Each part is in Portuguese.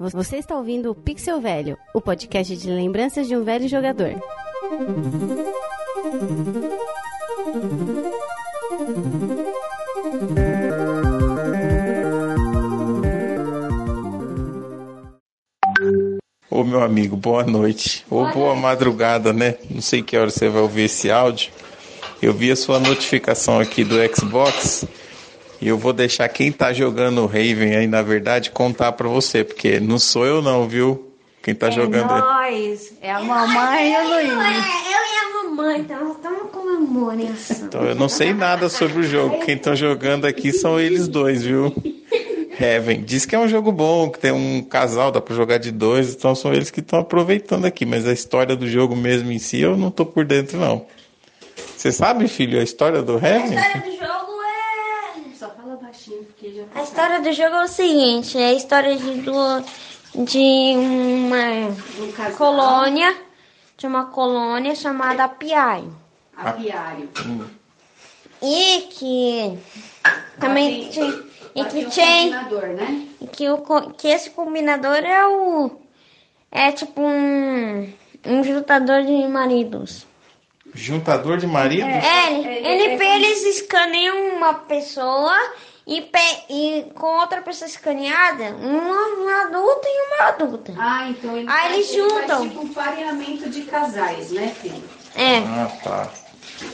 Você está ouvindo o Pixel Velho, o podcast de lembranças de um velho jogador. Ô meu amigo, boa noite. Ou boa, boa madrugada, né? Não sei que hora você vai ouvir esse áudio. Eu vi a sua notificação aqui do Xbox e eu vou deixar quem tá jogando o Raven aí, na verdade, contar pra você, porque não sou eu não, viu? Quem tá é jogando nós. É a mamãe e o Luiz. Eu e a mamãe, então estamos comemorando. Então eu não sei nada sobre o jogo. Quem tá jogando aqui são eles dois, viu? Heaven. Diz que é um jogo bom, que tem um casal, dá pra jogar de dois, então são eles que estão aproveitando aqui. Mas a história do jogo mesmo em si eu não tô por dentro, não. Você sabe, filho, a história do Heaven? A história do jogo A história do jogo é o seguinte, é a história de duas de uma um colônia, de uma colônia chamada Apiário. Apiário. E que também tem- tinha, e que um tinha combinador, né? e que, o, que esse combinador é o é tipo um um juntador de maridos. Juntador de marido? É, ele, É, ele, é- eles escaneiam uma pessoa e, pe- e com outra pessoa escaneada, uma, uma adulta e uma adulta. Ah, então ele faz- eles ele faz juntam. tipo um pareamento de casais, né, filho? É. Ah, tá.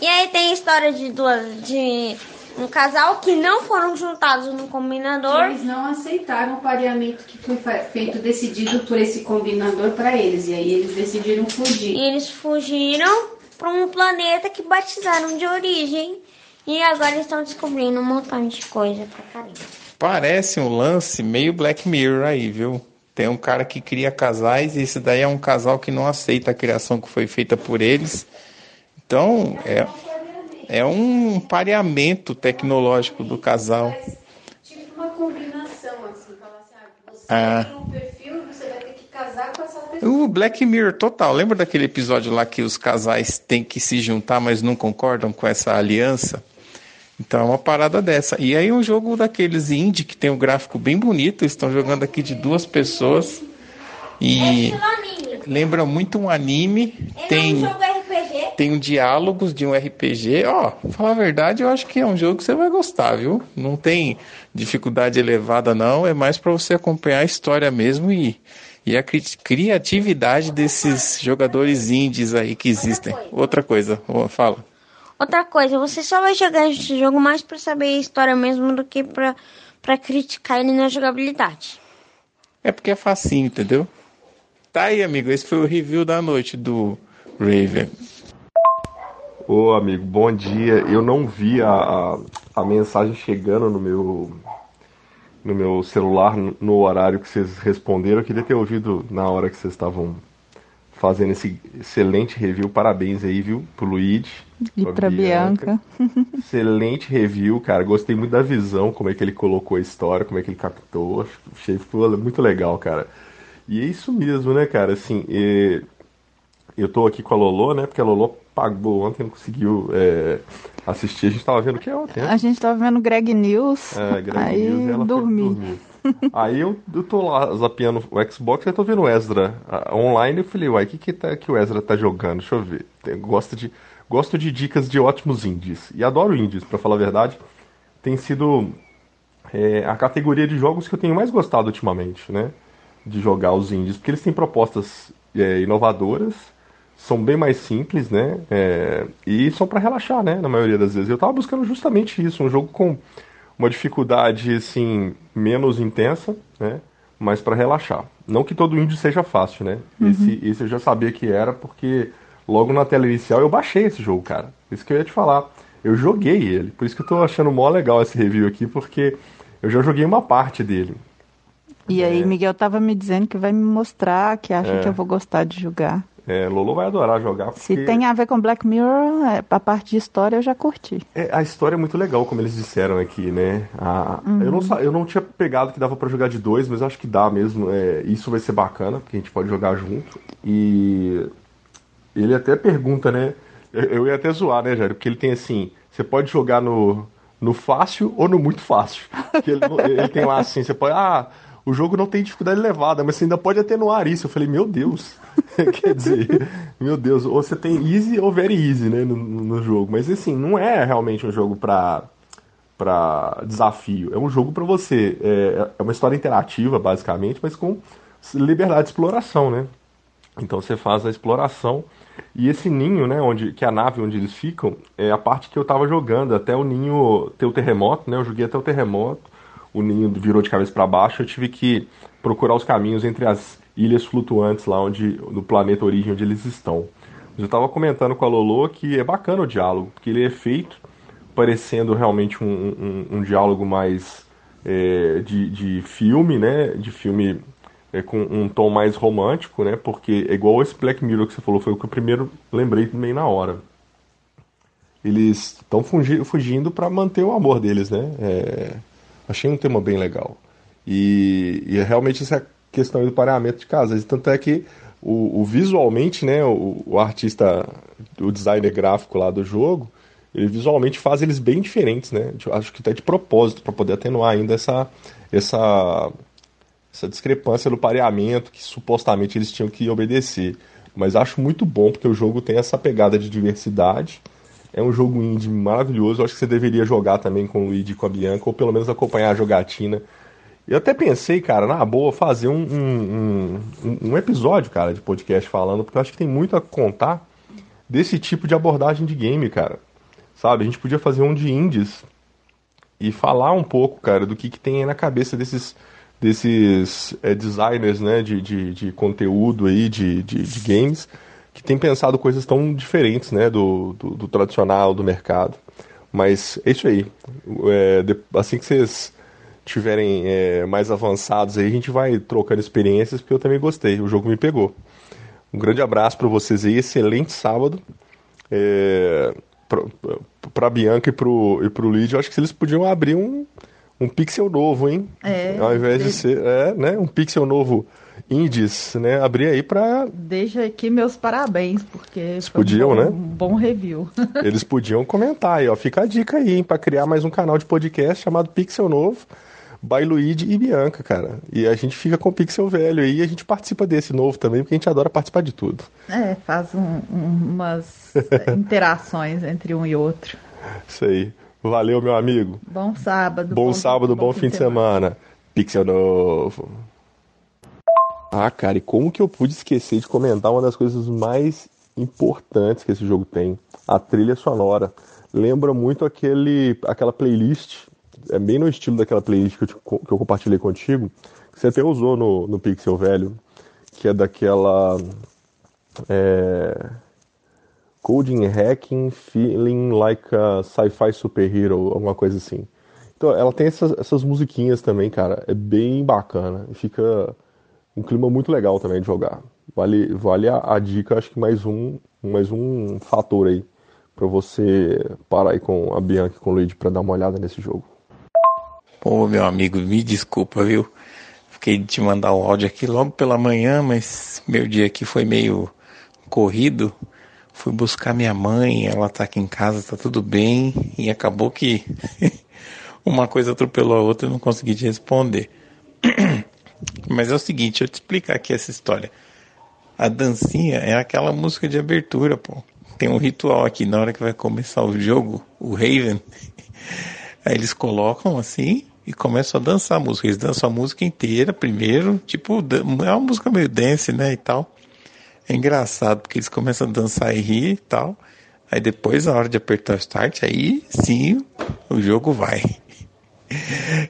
E aí tem a história de duas de um casal que não foram juntados no combinador. Eles não aceitaram o pareamento que foi feito, decidido por esse combinador para eles. E aí eles decidiram fugir. E eles fugiram para um planeta que batizaram de origem. E agora estão descobrindo um montão de coisa pra caramba. Parece um lance meio Black Mirror aí, viu? Tem um cara que cria casais e esse daí é um casal que não aceita a criação que foi feita por eles. Então, é, é um pareamento tecnológico do casal. Tipo uma combinação, assim. Falar assim, ah, você Ah. tem um perfil, você vai ter que casar com essa pessoa. O Black Mirror total. Lembra daquele episódio lá que os casais têm que se juntar, mas não concordam com essa aliança? Então é uma parada dessa. E aí um jogo daqueles indie que tem um gráfico bem bonito. Estão jogando aqui de duas pessoas. E anime. lembra muito um anime. Tem, é um jogo RPG. tem um diálogos de um RPG. Ó, pra falar a verdade, eu acho que é um jogo que você vai gostar, viu? Não tem dificuldade elevada, não. É mais para você acompanhar a história mesmo e, e a cri- criatividade desses jogadores indies aí que existem. Outra coisa, fala. Outra coisa, você só vai jogar esse jogo mais pra saber a história mesmo do que pra, pra criticar ele na jogabilidade. É porque é facinho, entendeu? Tá aí, amigo. Esse foi o review da noite do Raven. Ô amigo, bom dia. Eu não vi a, a, a mensagem chegando no meu no meu celular no- no horário que vocês responderam. Eu queria ter ouvido na hora que vocês estavam fazendo esse excelente review. Parabéns aí, viu, pro Luigi. E pra Bianca. Excelente review, cara. Gostei muito da visão, como é que ele colocou a história, como é que ele captou. Achei foi muito legal, cara. E é isso mesmo, né, cara? Assim, é, eu tô aqui com a Lolo, né? Porque a Lolo pagou ontem, não conseguiu é, assistir. A gente tava vendo o que ontem, né? A gente tava vendo Greg News, É, Greg aí News, e ela foi dormi. dormir. Aí eu, eu tô lá zapeando o Xbox e eu tô vendo o Ezra online. Eu falei, uai, o que, que, tá, que o Ezra tá jogando? Deixa eu ver. Tem- gosto, de, gosto de dicas de ótimos indies. E adoro indies, pra falar a verdade. Tem sido é, a categoria de jogos que eu tenho mais gostado ultimamente, né? De jogar os indies. Porque eles têm propostas é, inovadoras, são bem mais simples, né? É, e são pra relaxar, né? Na maioria das vezes. Eu tava buscando justamente isso, um jogo com uma dificuldade assim menos intensa, né? Mas pra relaxar. Não que todo indie seja fácil, né? Esse, esse eu já sabia que era porque logo na tela inicial eu baixei esse jogo, cara. Isso que eu ia te falar. Eu joguei ele. Por isso que eu tô achando mó legal esse review aqui, porque eu já joguei uma parte dele. E aí, Miguel tava me dizendo que vai me mostrar, que acha É. que eu vou gostar de jogar. É, Lolo vai adorar jogar. Se porque- tem a ver com Black Mirror, é, a parte de história eu já curti. É, a história é muito legal, como eles disseram aqui, né? A- eu, não, sa- eu não tinha pegado que dava pra jogar de dois, mas acho que dá mesmo. é, isso vai ser bacana, porque a gente pode jogar junto. E ele até pergunta, né? Eu, ia até zoar, né, Jair? Porque ele tem assim: você pode jogar no, no fácil ou no muito fácil. Porque ele, ele tem lá assim: você pode. Ah, o jogo não tem dificuldade elevada, mas você ainda pode atenuar isso. Eu falei, meu Deus. Quer dizer, meu Deus, ou você tem easy ou very easy, né, no, no jogo. Mas assim, não é realmente um jogo pra, pra desafio. É um jogo para você. É, é uma história interativa, basicamente, mas com liberdade de exploração, né? Então você faz a exploração. E esse ninho, né, onde, que é a nave onde eles ficam, é a parte que eu tava jogando, até o ninho ter o terremoto, né? Eu joguei até o terremoto o ninho virou de cabeça para baixo, eu tive que procurar os caminhos entre as ilhas flutuantes lá onde no planeta origem onde eles estão. Mas eu estava comentando com a Lolo que é bacana o diálogo, porque ele é feito parecendo realmente um, um, um diálogo mais é, de, de filme, né? De filme é, com um tom mais romântico, né? Porque é igual esse Black Mirror que você falou, foi o que eu primeiro lembrei também na hora. Eles estão fugindo para manter o amor deles, né? É, Achei um tema bem legal. E, e é realmente essa questão do pareamento de casas. Tanto é que o, o visualmente, né, o, o, artista, o designer gráfico lá do jogo, ele visualmente faz eles bem diferentes, né? Acho que até de propósito, para poder atenuar ainda essa, essa, essa discrepância no pareamento que supostamente eles tinham que obedecer. Mas acho muito bom, porque o jogo tem essa pegada de diversidade é um jogo indie maravilhoso. Eu acho que você deveria jogar também com o Luigi e com a Bianca, ou pelo menos acompanhar a jogatina. Eu até pensei, cara, na boa, fazer um, um, um, um episódio, cara, de podcast falando, porque eu acho que tem muito a contar desse tipo de abordagem de game, cara. Sabe? A gente podia fazer um de indies e falar um pouco, cara, do que, que tem aí na cabeça desses, desses é, designers, né, de, de, de conteúdo aí, de, de, de games que tem pensado coisas tão diferentes, né, do, do, do tradicional, do mercado. Mas é isso aí. É, assim que vocês tiverem é, mais avançados aí, a gente vai trocando experiências, porque eu também gostei. O jogo me pegou. Um grande abraço para vocês aí, excelente sábado. É, para Bianca e e pro Lídio, acho que eles podiam abrir um, um pixel novo, hein? É. Ao invés de ser, é, né, um pixel novo indies, né? Abrir aí para Deixa aqui meus parabéns, porque Eles podiam, um bom, né? Um bom review. Eles podiam comentar aí, ó. Fica a dica aí, hein, para criar mais um canal de podcast chamado Pixel Novo, by Luigi e Bianca, cara. E a gente fica com o Pixel Velho aí e a gente participa desse novo também, porque a gente adora participar de tudo. É, faz um, um, umas interações entre um e outro. Isso aí. Valeu, meu amigo. Bom sábado. Bom, sábado, bom, fim de semana. Pixel Novo. Ah, cara, e como que eu pude esquecer de comentar uma das coisas mais importantes que esse jogo tem? A trilha sonora. Lembra muito aquele, aquela playlist, é bem no estilo daquela playlist que eu, te, que eu compartilhei contigo, que você até usou no, no Pixel Velho, que é daquela. É, Coding Hacking Feeling Like a Sci-Fi Superhero, alguma coisa assim. Então, ela tem essas, essas musiquinhas também, cara. É bem bacana. Fica um clima muito legal também de jogar. Vale, vale a, a dica, acho que mais um, mais um fator aí para você parar aí com a Bianca e com o Luigi para dar uma olhada nesse jogo. Pô, meu amigo, me desculpa, viu? Fiquei de te mandar o áudio aqui logo pela manhã, mas meu dia aqui foi meio corrido. Fui buscar minha mãe, ela tá aqui em casa, tá tudo bem, e acabou que uma coisa atropelou a outra e não consegui te responder. Mas é o seguinte, eu te explicar aqui essa história. A dancinha é aquela música de abertura, pô. Tem um ritual aqui, na hora que vai começar o jogo, o Raven, aí eles colocam assim e começam a dançar a música. Eles dançam a música inteira primeiro, tipo, é uma música meio dance, né, e tal. É engraçado, porque eles começam a dançar e rir e tal. Aí depois, na hora de apertar o start, aí sim o jogo vai.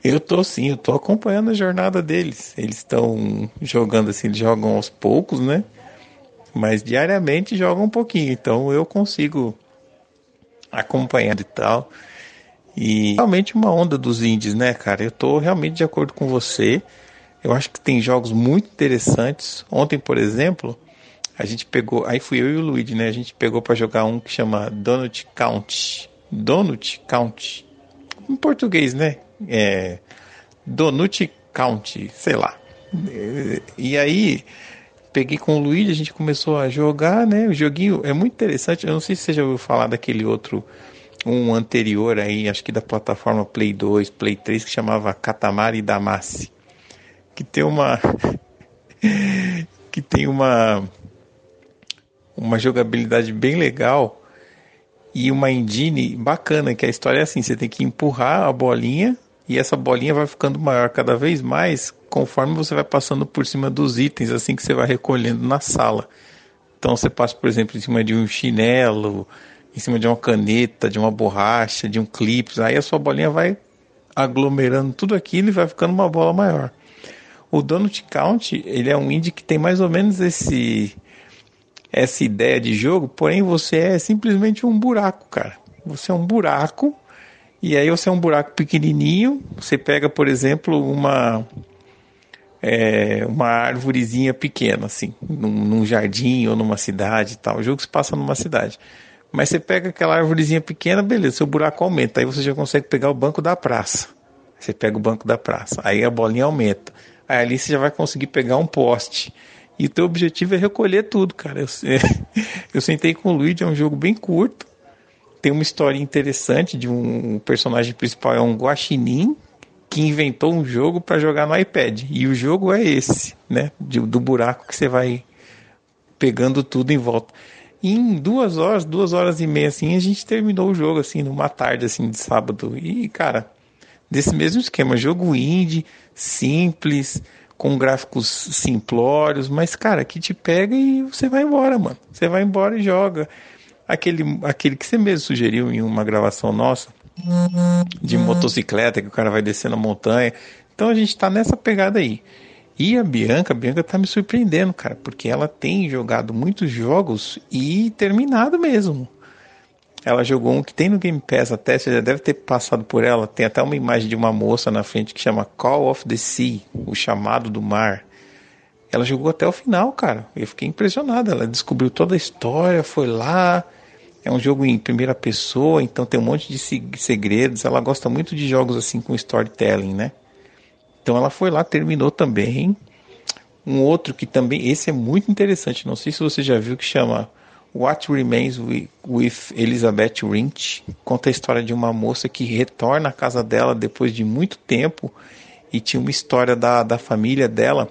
Eu tô sim, eu tô acompanhando a jornada deles. Eles estão jogando assim, eles jogam aos poucos, né? Mas diariamente jogam um pouquinho, então eu consigo acompanhar e tal. E realmente uma onda dos indies, né, cara? Eu tô realmente de acordo com você. Eu acho que tem jogos muito interessantes. Ontem, por exemplo, a gente pegou, aí fui eu e o Luigi, né? A gente pegou para jogar um que chama Donut Count. Donut Count. Em português, né? é, Donut Count, sei lá. E aí, peguei com o Luigi, a gente começou a jogar, né? O joguinho é muito interessante. Eu não sei se você já ouviu falar daquele outro, um anterior aí, acho que da plataforma Play 2, Play 3, que chamava Katamari Damacy. que tem uma que tem uma uma jogabilidade bem legal e uma engine bacana, que a história é assim, você tem que empurrar a bolinha e essa bolinha vai ficando maior cada vez mais conforme você vai passando por cima dos itens, assim que você vai recolhendo na sala. Então você passa, por exemplo, em cima de um chinelo, em cima de uma caneta, de uma borracha, de um clipe, aí a sua bolinha vai aglomerando tudo aquilo e vai ficando uma bola maior. O Donut Count, ele é um indie que tem mais ou menos esse essa ideia de jogo, porém você é simplesmente um buraco, cara. Você é um buraco e aí você é um buraco pequenininho. Você pega, por exemplo, uma é, uma árvorezinha pequena, assim, num, num, jardim ou numa cidade tal. O jogo se passa numa cidade. Mas você pega aquela árvorezinha pequena, beleza, seu buraco aumenta. Aí você já consegue pegar o banco da praça. Você pega o banco da praça. Aí a bolinha aumenta. Aí ali você já vai conseguir pegar um poste. E o teu objetivo é recolher tudo, cara. Eu, eu sentei com o Luigi, é um jogo bem curto. Tem uma história interessante de um personagem principal é um guaxinim que inventou um jogo para jogar no iPad. E o jogo é esse, né? De, do buraco que você vai pegando tudo em volta. E em duas horas, duas horas e meia, assim, a gente terminou o jogo, assim, numa tarde, assim, de sábado. E, cara, desse mesmo esquema, jogo indie, simples, com gráficos simplórios, mas, cara, que te pega e você vai embora, mano. Você vai embora e joga. Aquele, aquele que você mesmo sugeriu em uma gravação nossa, de motocicleta, que o cara vai descendo a montanha. Então a gente tá nessa pegada aí. E a Bianca, a Bianca tá me surpreendendo, cara, porque ela tem jogado muitos jogos e terminado mesmo. Ela jogou um que tem no Game Pass até, você já deve ter passado por ela. Tem até uma imagem de uma moça na frente que chama Call of the Sea, o chamado do mar. Ela jogou até o final, cara. Eu fiquei impressionado. Ela descobriu toda a história, foi lá. É um jogo em primeira pessoa, então tem um monte de segredos. Ela gosta muito de jogos assim com storytelling, né? Então ela foi lá, terminou também. Um outro que também, esse é muito interessante, não sei se você já viu, que chama What Remains with Elizabeth Rint conta a história de uma moça que retorna à casa dela depois de muito tempo e tinha uma história da, da família dela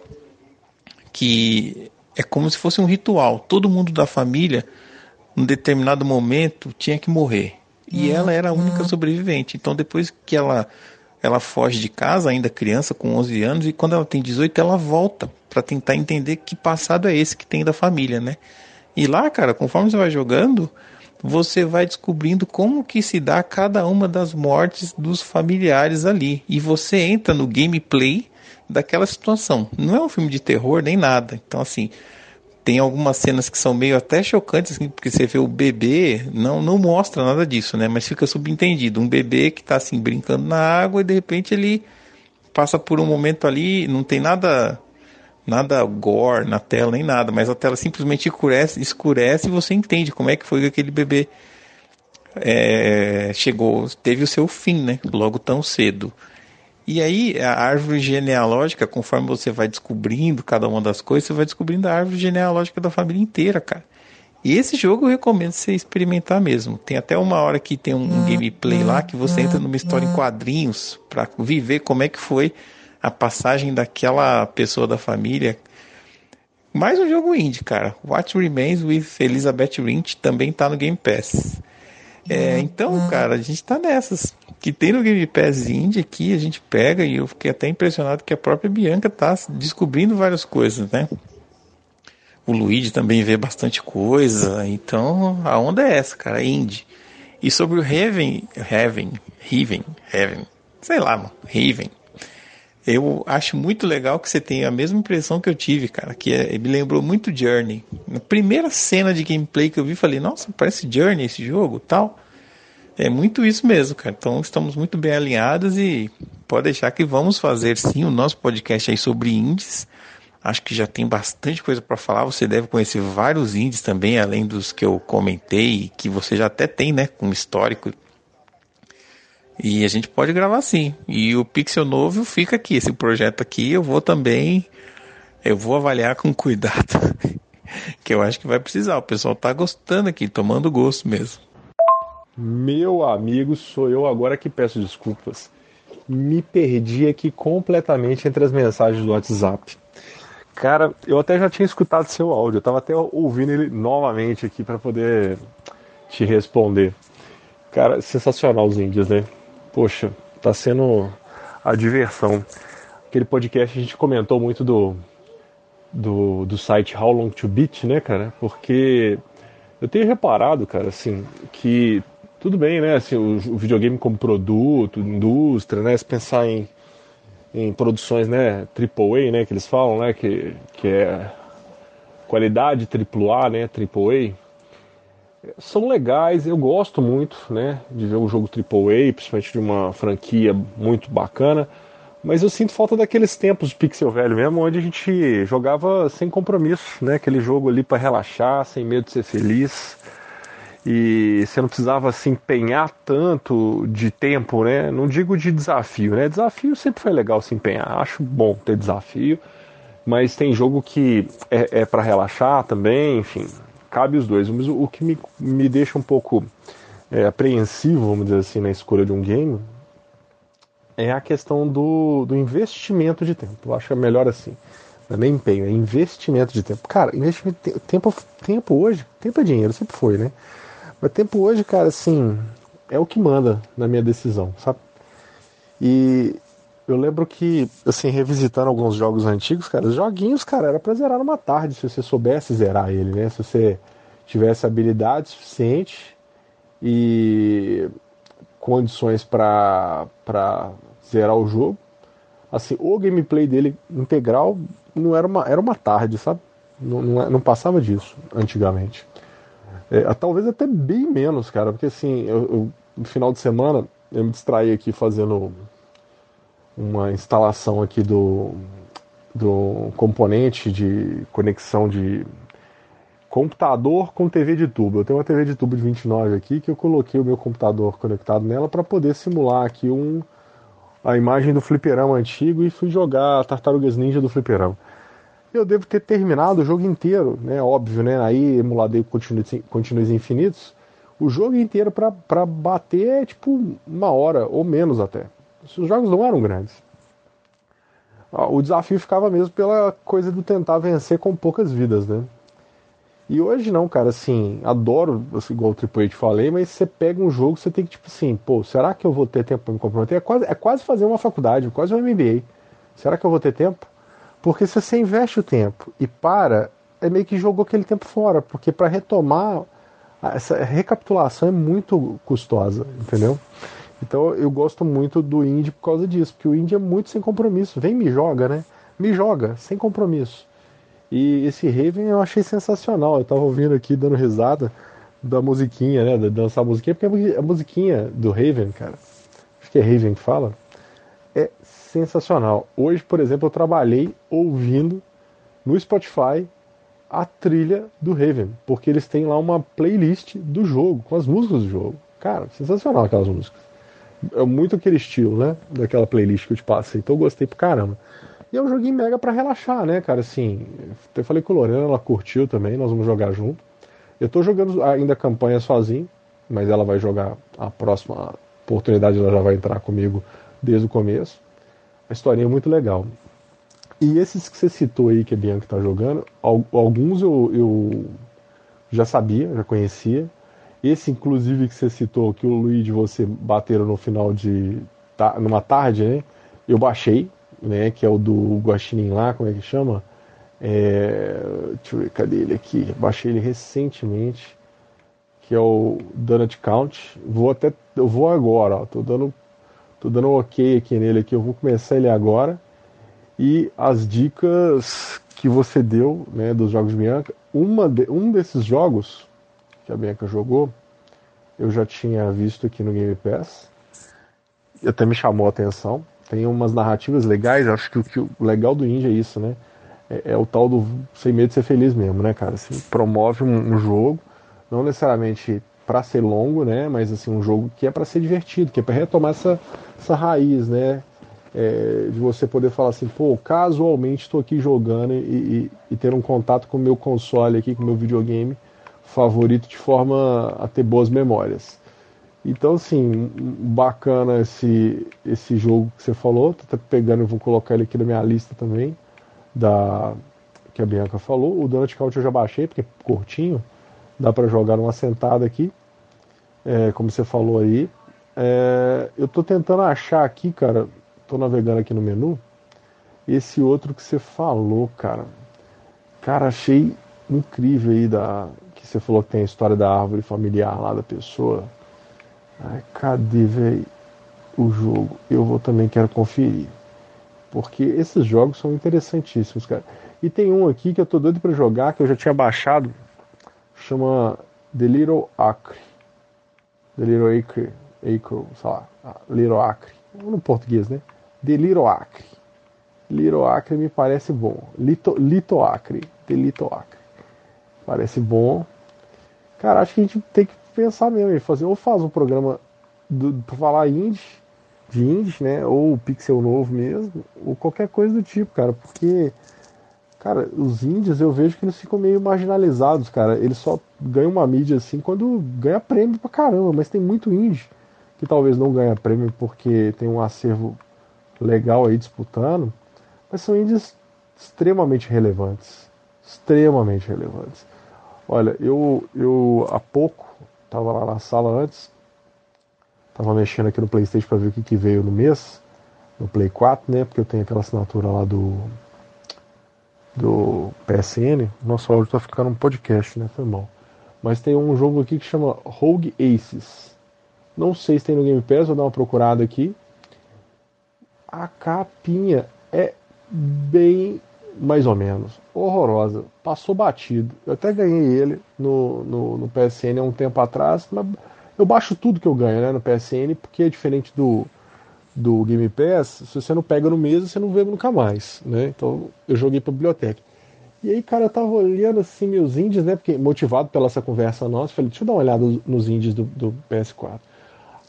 que é como se fosse um ritual. Todo mundo da família, num determinado momento, tinha que morrer. E uhum. ela era a única uhum. sobrevivente. Então, depois que ela, ela foge de casa, ainda criança, com 11 anos, e quando ela tem 18, ela volta para tentar entender que passado é esse que tem da família, né? E lá, cara, conforme você vai jogando, você vai descobrindo como que se dá cada uma das mortes dos familiares ali. E você entra no gameplay daquela situação. Não é um filme de terror nem nada. Então, assim, tem algumas cenas que são meio até chocantes, assim, porque você vê o bebê, não, não mostra nada disso, né? Mas fica subentendido. Um bebê que está assim, brincando na água e de repente ele passa por um momento ali, não tem nada nada gore na tela nem nada, mas a tela simplesmente escurece, escurece e você entende como é que foi que aquele bebê é, chegou, teve o seu fim, né? Logo tão cedo. E aí a árvore genealógica, conforme você vai descobrindo cada uma das coisas, você vai descobrindo a árvore genealógica da família inteira, cara. E esse jogo eu recomendo você experimentar mesmo. Tem até uma hora que tem um, um gameplay lá que você entra numa história em quadrinhos para viver como é que foi a passagem daquela pessoa da família. Mais um jogo indie, cara. What Remains with Elizabeth Rint também tá no Game Pass. É, então, cara, a gente tá nessas. Que tem no Game Pass indie aqui, a gente pega e eu fiquei até impressionado que a própria Bianca tá descobrindo várias coisas, né? O Luigi também vê bastante coisa. Então, a onda é essa, cara, indie. E sobre o Heaven, Heaven, Heaven, Heaven, sei lá, mano, Heaven. Eu acho muito legal que você tenha a mesma impressão que eu tive, cara, que é, me lembrou muito Journey. Na primeira cena de gameplay que eu vi, falei, nossa, parece Journey esse jogo, tal. É muito isso mesmo, cara. Então estamos muito bem alinhados e pode deixar que vamos fazer sim o nosso podcast aí sobre indies. Acho que já tem bastante coisa para falar. Você deve conhecer vários indies também, além dos que eu comentei, que você já até tem, né, com histórico e a gente pode gravar sim. E o Pixel Novo fica aqui. Esse projeto aqui eu vou também. Eu vou avaliar com cuidado. que eu acho que vai precisar. O pessoal tá gostando aqui, tomando gosto mesmo. Meu amigo, sou eu agora que peço desculpas. me perdi aqui completamente entre as mensagens do WhatsApp. Cara, eu até já tinha escutado seu áudio, eu tava até ouvindo ele novamente aqui para poder te responder. Cara, sensacional os índios, né? Poxa, tá sendo a diversão. Aquele podcast a gente comentou muito do, do, do site How Long to Beat, né, cara? Porque eu tenho reparado, cara, assim, que tudo bem, né? Assim, o, o videogame como produto, indústria, né? Se pensar em, em produções, né? AAA, né? Que eles falam, né? Que, que é qualidade AAA, né? AAA. São legais, eu gosto muito, né? De ver um jogo AAA, principalmente de uma franquia muito bacana. Mas eu sinto falta daqueles tempos de pixel velho mesmo, onde a gente jogava sem compromisso, né? Aquele jogo ali para relaxar, sem medo de ser feliz e você não precisava se empenhar tanto de tempo, né? Não digo de desafio, né? Desafio sempre foi legal se empenhar, acho bom ter desafio, mas tem jogo que é, é para relaxar também, enfim, cabe os dois. Mas o, que me, me deixa um pouco é, apreensivo, vamos dizer assim, na escolha de um game é a questão do, do investimento de tempo. Eu acho que é melhor assim. Não é nem empenho, é investimento de tempo. Cara, investimento de tempo, tempo hoje, tempo é dinheiro, sempre foi, né? Mas tempo hoje, cara, assim, é o que manda na minha decisão, sabe? E eu lembro que, assim, revisitando alguns jogos antigos, cara, os joguinhos, cara, era pra zerar numa tarde, se você soubesse zerar ele, né? Se você tivesse habilidade suficiente e condições para zerar o jogo. Assim, o gameplay dele integral não era uma, era uma tarde, sabe? Não, não, não passava disso antigamente. É, talvez até bem menos, cara, porque assim, eu, eu, no final de semana eu me distraí aqui fazendo uma instalação aqui do, do componente de conexão de computador com TV de tubo. Eu tenho uma TV de tubo de 29 aqui que eu coloquei o meu computador conectado nela para poder simular aqui um a imagem do fliperama antigo e fui jogar Tartarugas Ninja do fliperama eu devo ter terminado o jogo inteiro, né? Óbvio, né? Aí emuladei continues infinitos. O jogo inteiro para bater é tipo uma hora ou menos até. Os jogos não eram grandes. O desafio ficava mesmo pela coisa do tentar vencer com poucas vidas, né? E hoje não, cara, assim, adoro, assim, igual o Triple te falei, mas você pega um jogo, você tem que, tipo assim, pô, será que eu vou ter tempo para me comprometer? É quase, é quase fazer uma faculdade, quase um MBA. Será que eu vou ter tempo? Porque se você investe o tempo e para, é meio que jogou aquele tempo fora, porque para retomar essa recapitulação é muito custosa, entendeu? Então eu gosto muito do indie por causa disso, porque o indie é muito sem compromisso. Vem me joga, né? Me joga, sem compromisso. E esse Raven eu achei sensacional. Eu tava ouvindo aqui, dando risada da musiquinha, né? Da dançar a musiquinha, porque a musiquinha do Raven, cara, acho que é Raven que fala, é sensacional. Hoje, por exemplo, eu trabalhei ouvindo no Spotify a trilha do Raven, porque eles têm lá uma playlist do jogo, com as músicas do jogo. Cara, sensacional aquelas músicas. É muito aquele estilo, né? Daquela playlist que eu te passei. Então eu gostei pra caramba. E é um joguinho mega para relaxar, né, cara? Assim, eu falei com a Lorena, ela curtiu também, nós vamos jogar junto. Eu tô jogando ainda a campanha sozinho, mas ela vai jogar a próxima oportunidade, ela já vai entrar comigo desde o começo. A historinha é muito legal. E esses que você citou aí, que a Bianca está jogando, alguns eu, eu, já sabia, já conhecia. Esse, inclusive, que você citou, que o Luigi você bateram no final de. numa tarde, né? Eu baixei, né? Que é o do Guaxinim lá, como é que chama? É, deixa eu ver, cadê ele aqui? Baixei ele recentemente, que é o Donut Count. Vou até. Eu vou agora, ó. Tô dando Tô dando um ok aqui nele aqui, eu vou começar ele agora. E as dicas que você deu, né, dos jogos de Bianca, uma de, um desses jogos que a Bianca jogou, eu já tinha visto aqui no Game Pass. E até me chamou a atenção. Tem umas narrativas legais, acho que o, que o legal do Indie é isso, né? É, é, o tal do sem medo de ser feliz mesmo, né, cara? Assim, promove um, um jogo, não necessariamente para ser longo, né? Mas assim um jogo que é para ser divertido, que é para retomar essa, essa raiz, né? É, de você poder falar assim, pô, casualmente estou aqui jogando e, e, e, ter um contato com o meu console aqui, com o meu videogame favorito de forma a ter boas memórias. Então, assim, bacana esse, esse jogo que você falou. Tô até pegando vou colocar ele aqui na minha lista também, da que a Bianca falou. O Donut Count eu já baixei, porque é curtinho, dá para jogar numa sentada aqui, é, como você falou aí. É, eu tô tentando achar aqui, cara, tô navegando aqui no menu, esse outro que você falou, cara. Cara, achei incrível aí da que você falou que tem a história da árvore familiar lá da pessoa. Ai, cadê, velho, o jogo? Eu vou também quero conferir. Porque esses jogos são interessantíssimos, cara. E tem um aqui que eu tô doido para jogar, que eu já tinha baixado, chama The Little Acre. The Little Acre, Acre, sei lá, ah, Little Acre. No português, né? The Little Acre. Little Acre me parece bom. Lito, Lito Acre. The Little Acre. Parece bom. Cara, acho que a gente tem que pensar mesmo em fazer, ou faz um programa para falar indie, de indie, né? Ou pixel novo mesmo, ou qualquer coisa do tipo, cara, porque cara, os indies eu vejo que eles ficam meio marginalizados, cara. Eles só ganham uma mídia assim quando ganha prêmio pra caramba, mas tem muito indie que talvez não ganha prêmio porque tem um acervo legal aí disputando, mas são indies extremamente relevantes, extremamente relevantes. Olha, eu eu há pouco Tava lá na sala antes. Tava mexendo aqui no Playstation para ver o que, que veio no mês. No Play 4, né? Porque eu tenho aquela assinatura lá do. Do PSN. Nosso áudio tá ficando um podcast, né? Foi mal. Mas tem um jogo aqui que chama Rogue Aces. Não sei se tem no Game Pass, vou dar uma procurada aqui. A capinha é bem mais ou menos. Horrorosa. Passou batido. Eu até ganhei ele no, no, no, PSN há um tempo atrás, mas eu baixo tudo que eu ganho né, no PSN, porque é diferente do, do Game Pass, se você não pega no mês, você não vê nunca mais. Né? Então eu joguei pra biblioteca. E aí, cara, eu tava olhando assim meus indies, né? Porque motivado pela essa conversa nossa, falei, deixa eu dar uma olhada nos indies do, do PS4.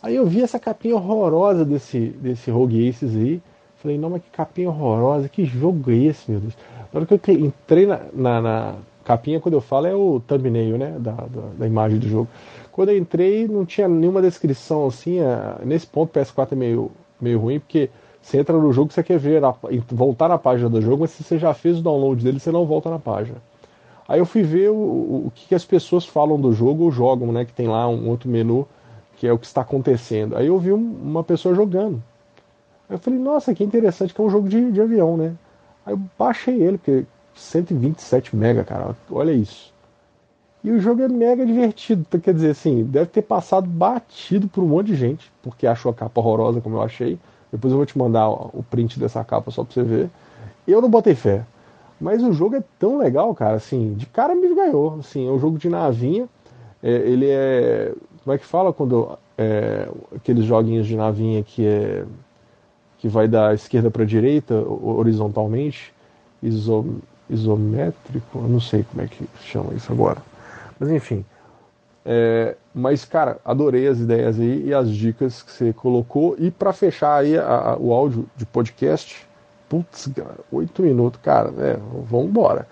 Aí eu vi essa capinha horrorosa desse, desse Rogue Aces aí. Falei, não, mas que capinha horrorosa, que jogo é esse, meu Deus? Na hora que eu entrei na, na, na capinha, quando eu falo, é o thumbnail, né? Da, da, da, imagem do jogo. Quando eu entrei, não tinha nenhuma descrição assim. É, nesse ponto, o PS4 é meio, meio ruim, porque você entra no jogo, você quer ver, voltar na página do jogo, mas se você já fez o download dele, você não volta na página. Aí eu fui ver o, o, que, as pessoas falam do jogo ou jogam, né? Que tem lá um outro menu que é o que está acontecendo. Aí eu vi um, uma pessoa jogando. Eu falei, nossa, que interessante, que é um jogo de, de avião, né? Aí eu baixei ele, porque 127 mega, cara, olha isso. E o jogo é mega divertido, então, quer dizer assim, deve ter passado batido por um monte de gente, porque achou a capa horrorosa como eu achei. Depois eu vou te mandar o print dessa capa só pra você ver. Eu não botei fé. Mas o jogo é tão legal, cara, assim, de cara me ganhou. Assim, é um jogo de navinha. É, ele é. Como é que fala quando. É, aqueles joguinhos de navinha que é que vai da esquerda para a direita horizontalmente, isom, isométrico, eu não sei como é que chama isso agora. Mas enfim. É, mas, cara, adorei as ideias aí e as dicas que você colocou. E para fechar aí a, a, o áudio de podcast, putz, cara, oito minutos, cara, é, vamos embora.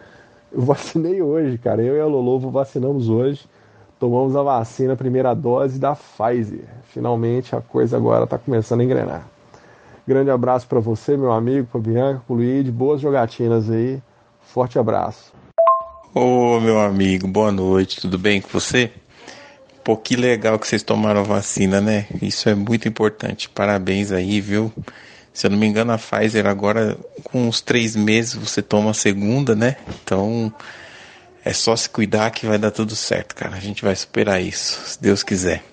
Eu vacinei hoje, cara. Eu e a Lolovo vacinamos hoje. Tomamos a vacina, a primeira dose da Pfizer. Finalmente a coisa agora está começando a engrenar. Grande abraço para você, meu amigo, para Bianca, para Luiz. Boas jogatinas aí. Forte abraço. Ô, meu amigo, boa noite. Tudo bem com você? Pô, que legal que vocês tomaram a vacina, né? Isso é muito importante. Parabéns aí, viu? Se eu não me engano, a Pfizer agora, com uns três meses, você toma a segunda, né? Então, é só se cuidar que vai dar tudo certo, cara. A gente vai superar isso, se Deus quiser.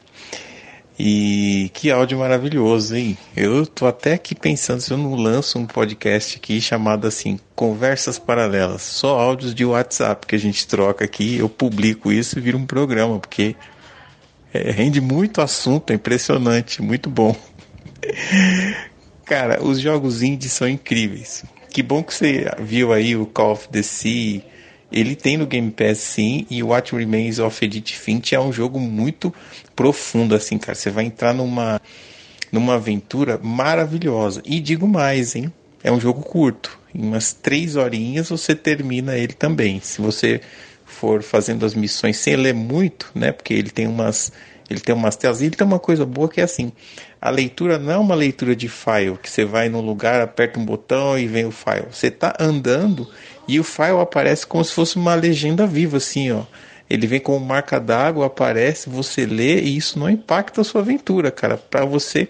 E que áudio maravilhoso, hein? Eu tô até aqui pensando se eu não lanço um podcast aqui chamado assim, Conversas Paralelas. Só áudios de WhatsApp que a gente troca aqui, eu publico isso e vira um programa, porque é, rende muito assunto, é impressionante, muito bom. Cara, os jogos indie são incríveis. Que bom que você viu aí o Call of the Sea, ele tem no Game Pass sim, e What Remains of Edith Finch é um jogo muito profundo, assim, cara. Você vai entrar numa, numa aventura maravilhosa. E digo mais, hein? É um jogo curto. Em umas três horinhas você termina ele também. Se você for fazendo as missões sem ler muito, né? Porque ele tem umas ele tem umas telas, e ele tem uma coisa boa que é assim, a leitura não é uma leitura de file, que você vai num lugar, aperta um botão e vem o file. Você está andando e o file aparece como se fosse uma legenda viva, assim, ó. Ele vem com marca d'água, aparece, você lê e isso não impacta a sua aventura, cara. Para você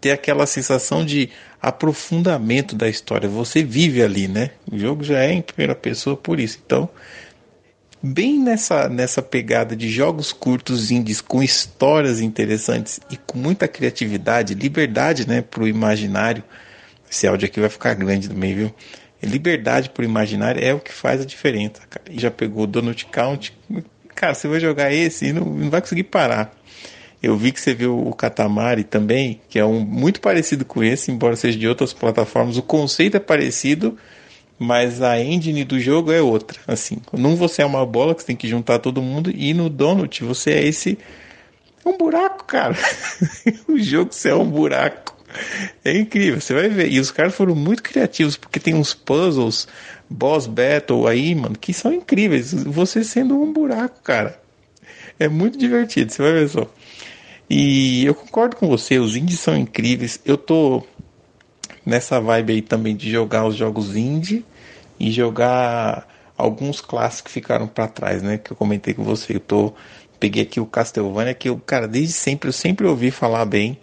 ter aquela sensação de aprofundamento da história. Você vive ali, né? O jogo já é em primeira pessoa por isso. Então, bem nessa, nessa pegada de jogos curtos indies com histórias interessantes e com muita criatividade, liberdade, né, pro imaginário. Esse áudio aqui vai ficar grande também, viu? Liberdade pro imaginário é o que faz a diferença, cara. E já pegou Donut Count. Cara, você vai jogar esse e não, não vai conseguir parar. Eu vi que você viu o Katamari também, que é um muito parecido com esse, embora seja de outras plataformas. O conceito é parecido, mas a engine do jogo é outra. Assim, num você é uma bola que você tem que juntar todo mundo e no Donut você é esse é um buraco, cara. o jogo você é um buraco. É incrível, você vai ver. E os caras foram muito criativos porque tem uns puzzles, boss battle aí, mano, que são incríveis. Você sendo um buraco, cara. É muito divertido, você vai ver só. E eu concordo com você, os indies são incríveis. Eu tô nessa vibe aí também de jogar os jogos indie e jogar alguns clássicos que ficaram para trás, né? Que eu comentei com você. Eu tô peguei aqui o Castlevania que eu, cara, desde sempre eu sempre ouvi falar bem.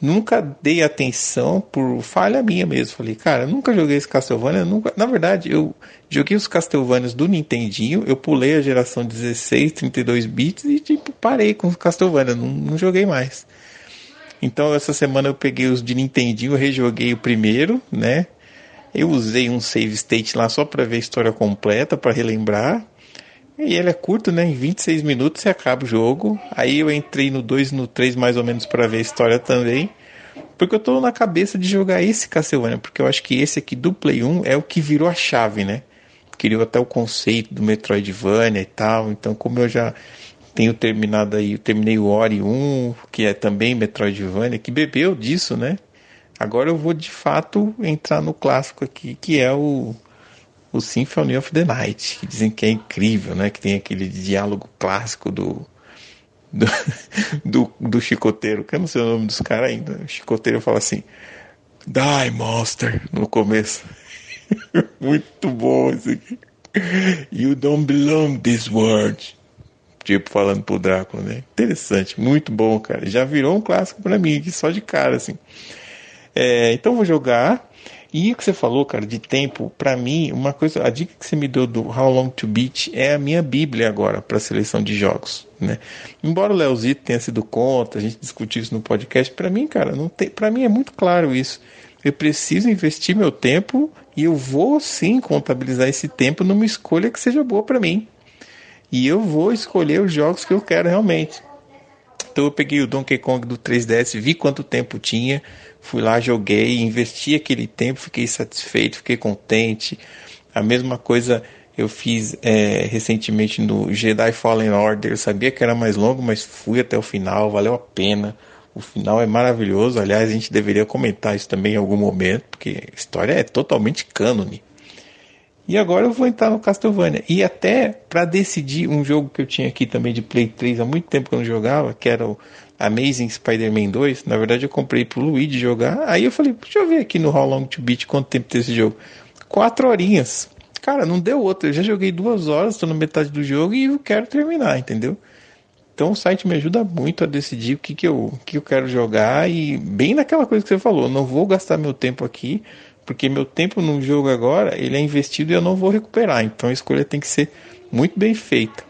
Nunca dei atenção por falha minha mesmo. Falei, cara, nunca joguei esse Castlevania. Nunca... Na verdade, eu joguei os Castlevanias do Nintendinho. Eu pulei a geração 16, 32 bits e, tipo, parei com os Castlevania. Não, não joguei mais. Então, essa semana eu peguei os de Nintendinho, rejoguei o primeiro, né? Eu usei um save state lá só para ver a história completa, para relembrar. E ele é curto, né? Em 26 minutos você acaba o jogo. Aí eu entrei no 2 e no 3 mais ou menos para ver a história também. Porque eu tô na cabeça de jogar esse Castlevania, porque eu acho que esse aqui do Play 1 é o que virou a chave, né? Criou até o conceito do Metroidvania e tal. Então, como eu já tenho terminado aí, eu terminei o Ori 1, que é também Metroidvania, que bebeu disso, né? Agora eu vou de fato entrar no clássico aqui, que é o o Symphony of the Night, que dizem que é incrível, né? Que tem aquele diálogo clássico do do, do, do chicoteiro, que eu não sei o nome dos caras ainda. O chicoteiro fala assim: Die, monster, no começo. Muito bom isso aqui. You don't belong this world. Tipo, falando pro Drácula, né? Interessante, muito bom, cara. Já virou um clássico para mim, só de cara, assim. É, então vou jogar. E o que você falou, cara, de tempo, para mim, uma coisa, a dica que você me deu do How Long to Beat é a minha bíblia agora para seleção de jogos, né? Embora o Leozito tenha sido contra, a gente discutiu isso no podcast, para mim, cara, não tem, para mim é muito claro isso. Eu preciso investir meu tempo e eu vou sim contabilizar esse tempo numa escolha que seja boa para mim. E eu vou escolher os jogos que eu quero realmente. Então eu peguei o Donkey Kong do 3DS, vi quanto tempo tinha, Fui lá, joguei, investi aquele tempo, fiquei satisfeito, fiquei contente. A mesma coisa eu fiz é, recentemente no Jedi Fallen Order. Eu sabia que era mais longo, mas fui até o final, valeu a pena. O final é maravilhoso. Aliás, a gente deveria comentar isso também em algum momento, porque a história é totalmente cânone. E agora eu vou entrar no Castlevania. E até para decidir um jogo que eu tinha aqui também de Play 3 há muito tempo que eu não jogava, que era o Amazing Spider-Man 2, na verdade eu comprei pro Luigi jogar. Aí eu falei, deixa eu ver aqui no How Long to Beat quanto tempo tem esse jogo. Quatro horinhas. Cara, não deu outra. Eu já joguei duas horas, estou na metade do jogo e eu quero terminar, entendeu? Então o site me ajuda muito a decidir o que, que, eu, que eu quero jogar e bem naquela coisa que você falou, não vou gastar meu tempo aqui, porque meu tempo no jogo agora ele é investido e eu não vou recuperar. Então a escolha tem que ser muito bem feita.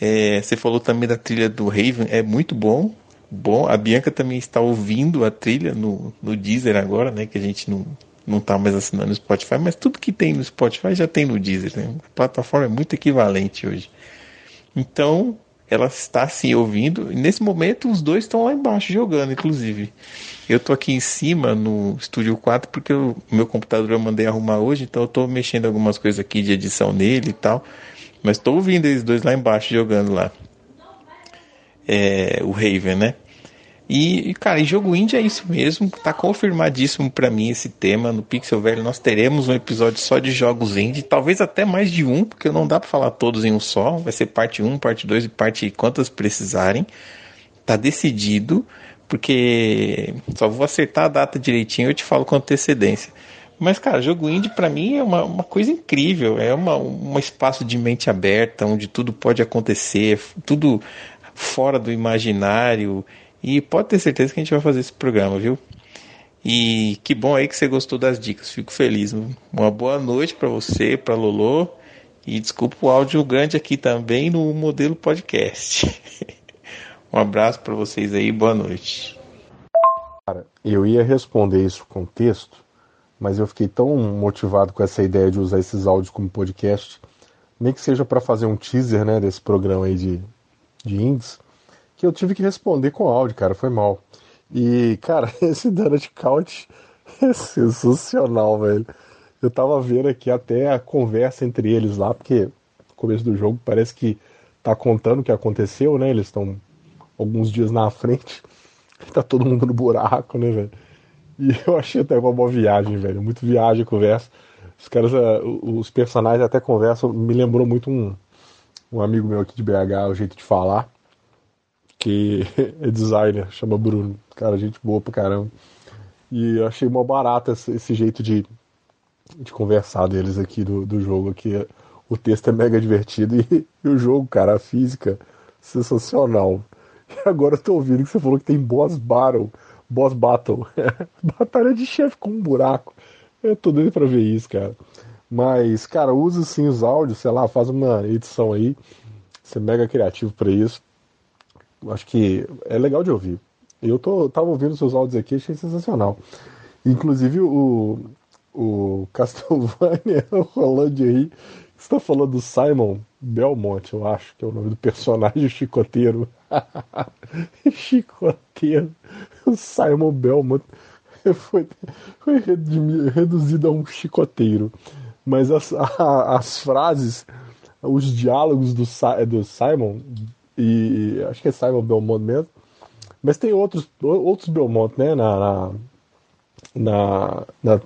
É, você falou também da trilha do Raven, é muito bom. Bom, a Bianca também está ouvindo a trilha no, no Deezer agora, né? Que a gente não, não tá mais assinando no Spotify, mas tudo que tem no Spotify já tem no Deezer, né? A plataforma é muito equivalente hoje. Então, ela está se ouvindo. E nesse momento, os dois estão lá embaixo jogando, inclusive. Eu tô aqui em cima no Studio 4 porque o meu computador eu mandei arrumar hoje, então eu tô mexendo algumas coisas aqui de edição nele e tal. Mas estou ouvindo eles dois lá embaixo jogando lá. É, o Raven, né? E, cara, e jogo indie é isso mesmo, tá confirmadíssimo para mim esse tema. No Pixel Velho nós teremos um episódio só de jogos indie, talvez até mais de um, porque não dá para falar todos em um só. Vai ser parte 1, parte 2 e parte quantas precisarem. Tá decidido, porque só vou acertar a data direitinho eu te falo com antecedência. Mas, cara, jogo indie para mim é uma, uma coisa incrível. É uma, um espaço de mente aberta, onde tudo pode acontecer, tudo fora do imaginário. E pode ter certeza que a gente vai fazer esse programa, viu? E que bom aí que você gostou das dicas. Fico feliz. Uma boa noite para você, para Lolo. E desculpa o áudio grande aqui também no modelo podcast. um abraço para vocês aí, boa noite. Cara, eu ia responder isso com texto, mas eu fiquei tão motivado com essa ideia de usar esses áudios como podcast, nem que seja para fazer um teaser, né, desse programa aí de, de indies, que eu tive que responder com áudio, cara, foi mal. E, cara, esse Donut Couch é sensacional, velho. Eu tava vendo aqui até a conversa entre eles lá, porque no começo do jogo parece que tá contando o que aconteceu, né? Eles estão alguns dias na frente. Tá todo mundo no buraco, né, velho? E eu achei até uma boa viagem, velho. Muito viagem conversa. Os caras, eh, os personagens até conversam. Me lembrou muito um, um amigo meu aqui de BH, o jeito de falar que é designer, chama Bruno. Cara, gente boa pra caramba. E eu achei uma barata esse, jeito de, de conversar deles aqui do, do jogo. Aqui. O texto é mega divertido e, e o jogo, cara, a física, sensacional. E agora eu tô ouvindo que você falou que tem boss battle. Boss battle. Batalha de chefe com um buraco. Eu tô doido pra ver isso, cara. Mas, cara, usa sim os áudios, sei lá, faz uma edição aí. Você é mega criativo para isso acho que é legal de ouvir. Eu tô, tava ouvindo seus áudios aqui, achei sensacional. Inclusive o, o Castlevania rolando aí, você tá falando do Simon Belmont, eu acho que é o nome do personagem chicoteiro. chicoteiro. O Simon Belmont foi, foi reduzido a um chicoteiro. Mas as, a, as frases, os diálogos do, do Simon e acho que é Simon Belmont mesmo. Mas tem outros, outros Belmont, né? Na, na, na,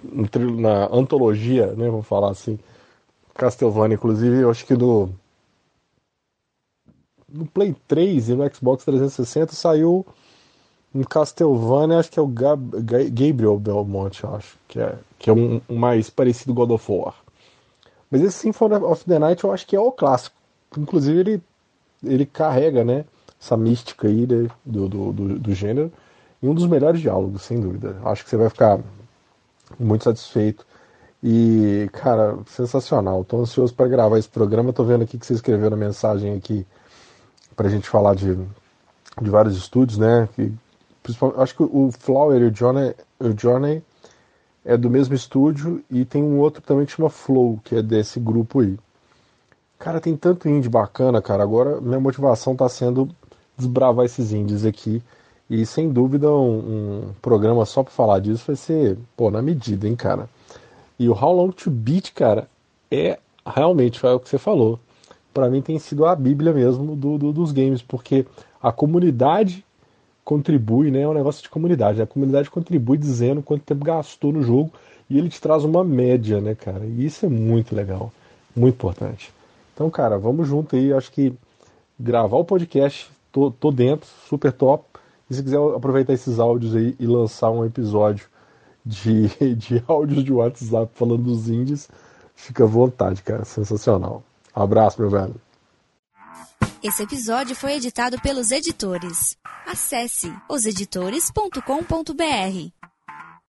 na, antologia, né? Vamos falar assim. Castlevania, inclusive, eu acho que no, no Play 3 e no Xbox 360 saiu um Castlevania, acho que é o Gab, Gabriel Belmont, acho, que é, que é um, um, mais parecido God of War. Mas esse Symphony of the Night eu acho que é o clássico. Inclusive ele ele carrega, né, essa mística aí né, do, do, do, do, gênero e um dos melhores diálogos, sem dúvida. Acho que você vai ficar muito satisfeito. E, cara, sensacional. Tô ansioso para gravar esse programa. Tô vendo aqui que você escreveu na mensagem aqui pra gente falar de, de vários estúdios, né? Que, acho que o Flower e o Johnny, o Johnny é do mesmo estúdio e tem um outro também que chama Flow, que é desse grupo aí. Cara, tem tanto indie bacana, cara. Agora minha motivação tá sendo desbravar esses indies aqui. E sem dúvida um, um programa só pra falar disso vai ser, pô, na medida, hein, cara. E o How Long to Beat, cara, é realmente, foi o que você falou. para mim tem sido a bíblia mesmo do, do, dos games, porque a comunidade contribui, né? É um negócio de comunidade. A comunidade contribui dizendo quanto tempo gastou no jogo e ele te traz uma média, né, cara? E isso é muito legal, muito importante. Então, cara, vamos junto aí. Acho que gravar o podcast, tô, tô dentro, super top. E se quiser aproveitar esses áudios aí e lançar um episódio de, de áudios de WhatsApp falando dos indies, fica à vontade, cara. Sensacional. Um abraço, meu velho. Esse episódio foi editado pelos editores. Acesse oseditores.com.br.